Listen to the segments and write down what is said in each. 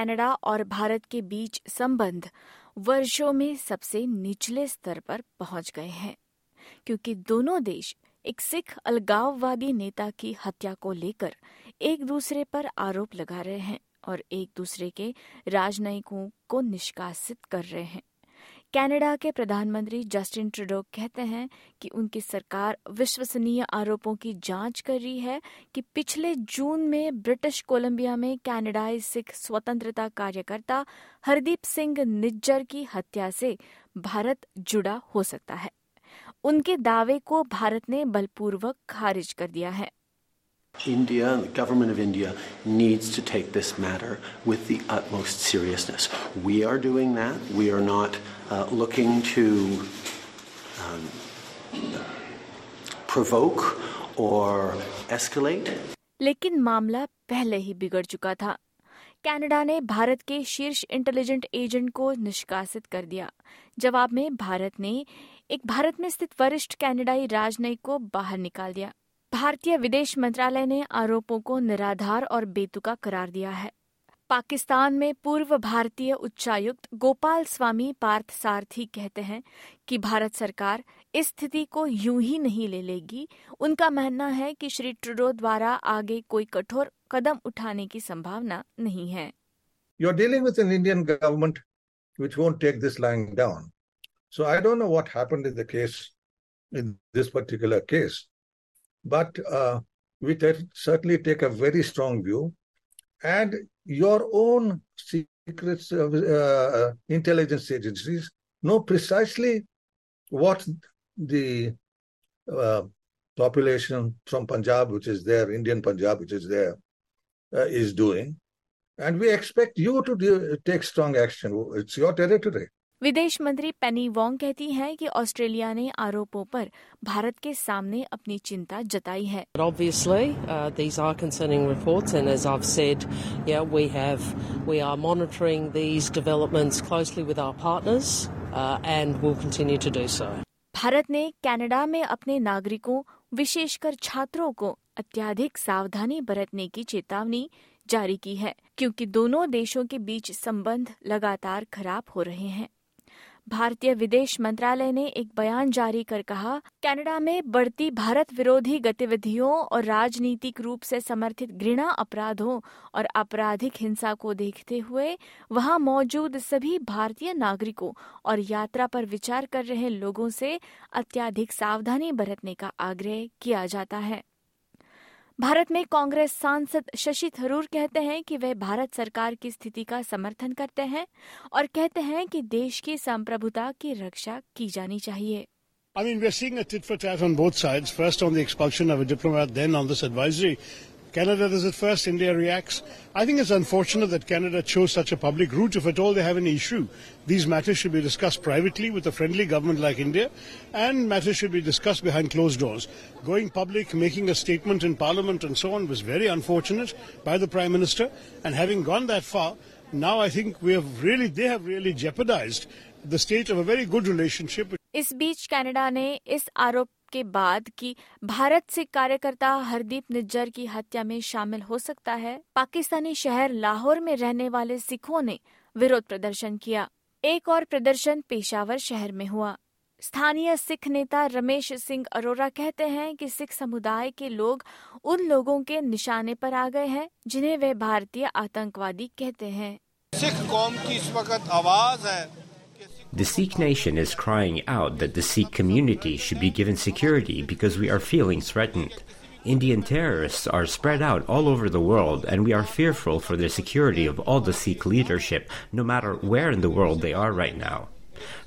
Canada और भारत के बीच संबंध वर्षों में सबसे निचले स्तर पर पहुँच गए हैं, क्योंकि दोनों देश एक सिख अलगाववादी नेता की हत्या को लेकर एक दूसरे पर आरोप लगा रहे हैं और एक दूसरे के राजनयिकों को निष्कासित कर रहे हैं। कनाडा के प्रधानमंत्री जस्टिन ट्रूडो कहते हैं कि उनकी सरकार विश्वसनीय आरोपों की जाँच कर रही है कि पिछले जून में ब्रिटिश कोलंबिया में कनाडाई सिख स्वतंत्रता कार्यकर्ता हरदीप सिंह निज्जर की हत्या से भारत जुड़ा हो सकता है। उनके दावे को भारत ने बलपूर्वक खारिज कर दिया है। India, the government of India, needs to take this matter with the utmost seriousness. We are doing that. We are not uh, looking to um, provoke or escalate. लेकिन मामला पहले ही बिगड़ चुका था कनाडा ने भारत के शीर्ष इंटेलिजेंट एजेंट को निष्कासित कर दिया जवाब में भारत ने एक भारत में स्थित वरिष्ठ कनाडाई राजनयिक को बाहर निकाल दिया भारतीय विदेश मंत्रालय ने आरोपों को निराधार और बेतुका करार दिया है। पाकिस्तान में पूर्व भारतीय उच्चायुक्त गोपाल स्वामी पार्थ सारथी कहते हैं कि भारत सरकार इस स्थिति को यूँ ही नहीं ले लेगी। उनका मानना है कि श्री ट्रूडो द्वारा आगे कोई कठोर कदम उठाने की संभावना नहीं है। You're dealing with an Indian government which won't take this lying down. So I don't know what happened in the case, in this particular case, but uh, we certainly take a very strong view. And your own secret uh, intelligence agencies know precisely what the uh, population from Punjab, which is there, Indian Punjab, which is there, uh, is doing. And we expect you to do, take strong action. It's your territory. विदेश मंत्री पेनी Wong कहती हैं कि Australia ने आरोपों पर भारत के सामने अपनी चिंता जताई है। भारत ने कनाडा में अपने नागरिकों विशेषकर छात्रों को अत्याधिक सावधानी बरतने की चेतावनी जारी की है क्योंकि दोनों देशों के बीच संबंध लगातार खराब हो रहे हैं। भारतीय विदेश मंत्रालय ने एक बयान जारी कर कहा, कनाडा में बढ़ती भारत विरोधी गतिविधियों और राजनीतिक रूप से समर्थित घृणा अपराधों और आपराधिक हिंसा को देखते हुए वहाँ मौजूद सभी भारतीय नागरिकों और यात्रा पर विचार कर रहे लोगों से अत्याधिक सावधानी बरतने का आग्रह किया जाता है। भारत में कांग्रेस सांसद शशि थरूर कहते हैं कि वे भारत सरकार की स्थिति का समर्थन करते हैं और कहते हैं कि देश की संप्रभुता की रक्षा की जानी चाहिए I mean, we're seeing a tit for tat on both sides. First on the expulsion of a diplomat, then on this advisory. Canada does it first, India reacts. I think it's unfortunate that Canada chose such a public route. If at all they have an issue, these matters should be discussed privately with a friendly government like India, and matters should be discussed behind closed doors. Going public, making a statement in Parliament and so on was very unfortunate by the Prime Minister, and having gone that far, now I think we have really, they have really jeopardized the state of a very good relationship. इस बीच Canada ने इस आरोप के बाद कि भारत से कार्यकर्ता हरदीप निज्जर की हत्या में शामिल हो सकता है, पाकिस्तानी शहर लाहौर में रहने वाले सिखों ने विरोध प्रदर्शन किया। एक और प्रदर्शन पेशावर शहर में हुआ। स्थानीय सिख नेता रमेश सिंह अरोरा कहते हैं कि सिख समुदाय के लोग उन लोगों के निशाने पर आ गए हैं, जिन्हें वे भारतीय आतंकवादी कहते हैं। सिख कौम की इस वक्त आवाज़ है। The Sikh nation is crying out that the Sikh community should be given security because we are feeling threatened. Indian terrorists are spread out all over the world, and we are fearful for the security of all the Sikh leadership, no matter where in the world they are right now.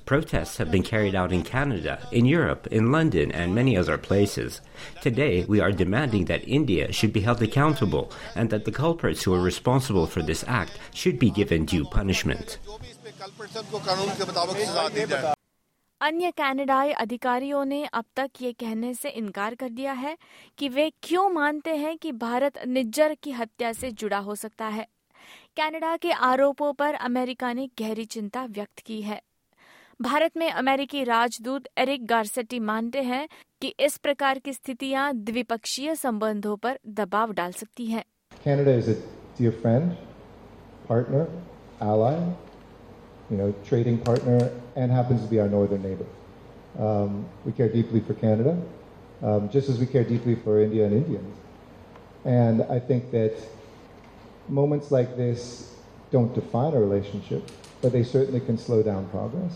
Protests have been carried out in Canada, in Europe, in London, and many other places. Today, we are demanding that India should be held accountable and that the culprits who are responsible for this act should be given due punishment. अन्य कनाडाई अधिकारियों ने अब तक ये कहने से इनकार कर दिया है कि वे क्यों मानते हैं कि भारत निज्जर की हत्या से जुड़ा हो सकता है। कनाडा के आरोपों पर अमेरिका ने गहरी चिंता व्यक्त की है। भारत में अमेरिकी राजदूत एरिक गार्सेटी मानते हैं कि इस प्रकार की स्थितियाँ द्विपक्षीय संबंधों पर दबाव डाल सकती हैं। Canada is a dear friend partner, ally, you know, trading partner, and happens to be our northern neighbor. Um, we care deeply for Canada, um, just as we care deeply for India and Indians. And I think that moments like this don't define our relationship, but they certainly can slow down progress.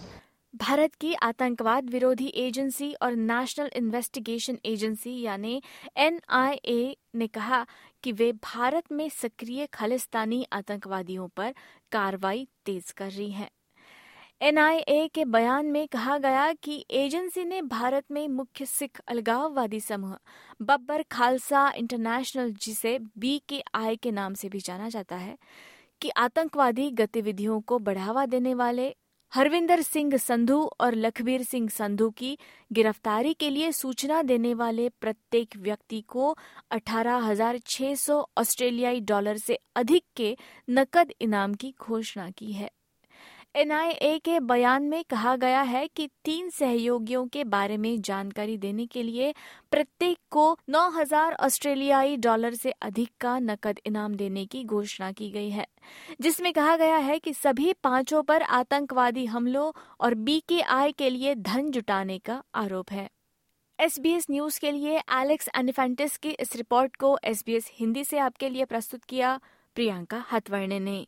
Bharat की आतंकवाद विरोधी agency और national investigation agency यानी NIA ने कहा कि वे भारत में सक्रिय खालिस्तानी आतंकवादियों पर कार्रवाई तेज कर रही है एनआईए के बयान में कहा गया कि एजेंसी ने भारत में मुख्य सिख अलगाववादी समूह बब्बर खालसा इंटरनेशनल जिसे बी के आई के नाम से भी जाना जाता है कि आतंकवादी गतिविधियों को बढ़ावा देने वाले हरविंदर सिंह संधू और लखबीर सिंह संधू की गिरफ्तारी के लिए सूचना देने वाले प्रत्येक व्यक्ति को 18,600 ऑस्ट्रेलियाई डॉलर से अधिक के नकद इनाम की घोषणा की है। एनआईए के बयान में कहा गया है कि तीन सहयोगियों के बारे में जानकारी देने के लिए प्रत्येक को 9000 ऑस्ट्रेलियाई डॉलर से अधिक का नकद इनाम देने की घोषणा की गई है, जिसमें कहा गया है कि सभी पाँचों पर आतंकवादी हमलों और बीकेआई के लिए धन जुटाने का आरोप है। एसबीएस न्यूज़ के लिए एलेक्स एनिफेंटिस की इस रिपोर्ट को एसबीएस हिंदी से आपके लिए प्रस्तुत किया, प्रियंका हथवर्णे ने।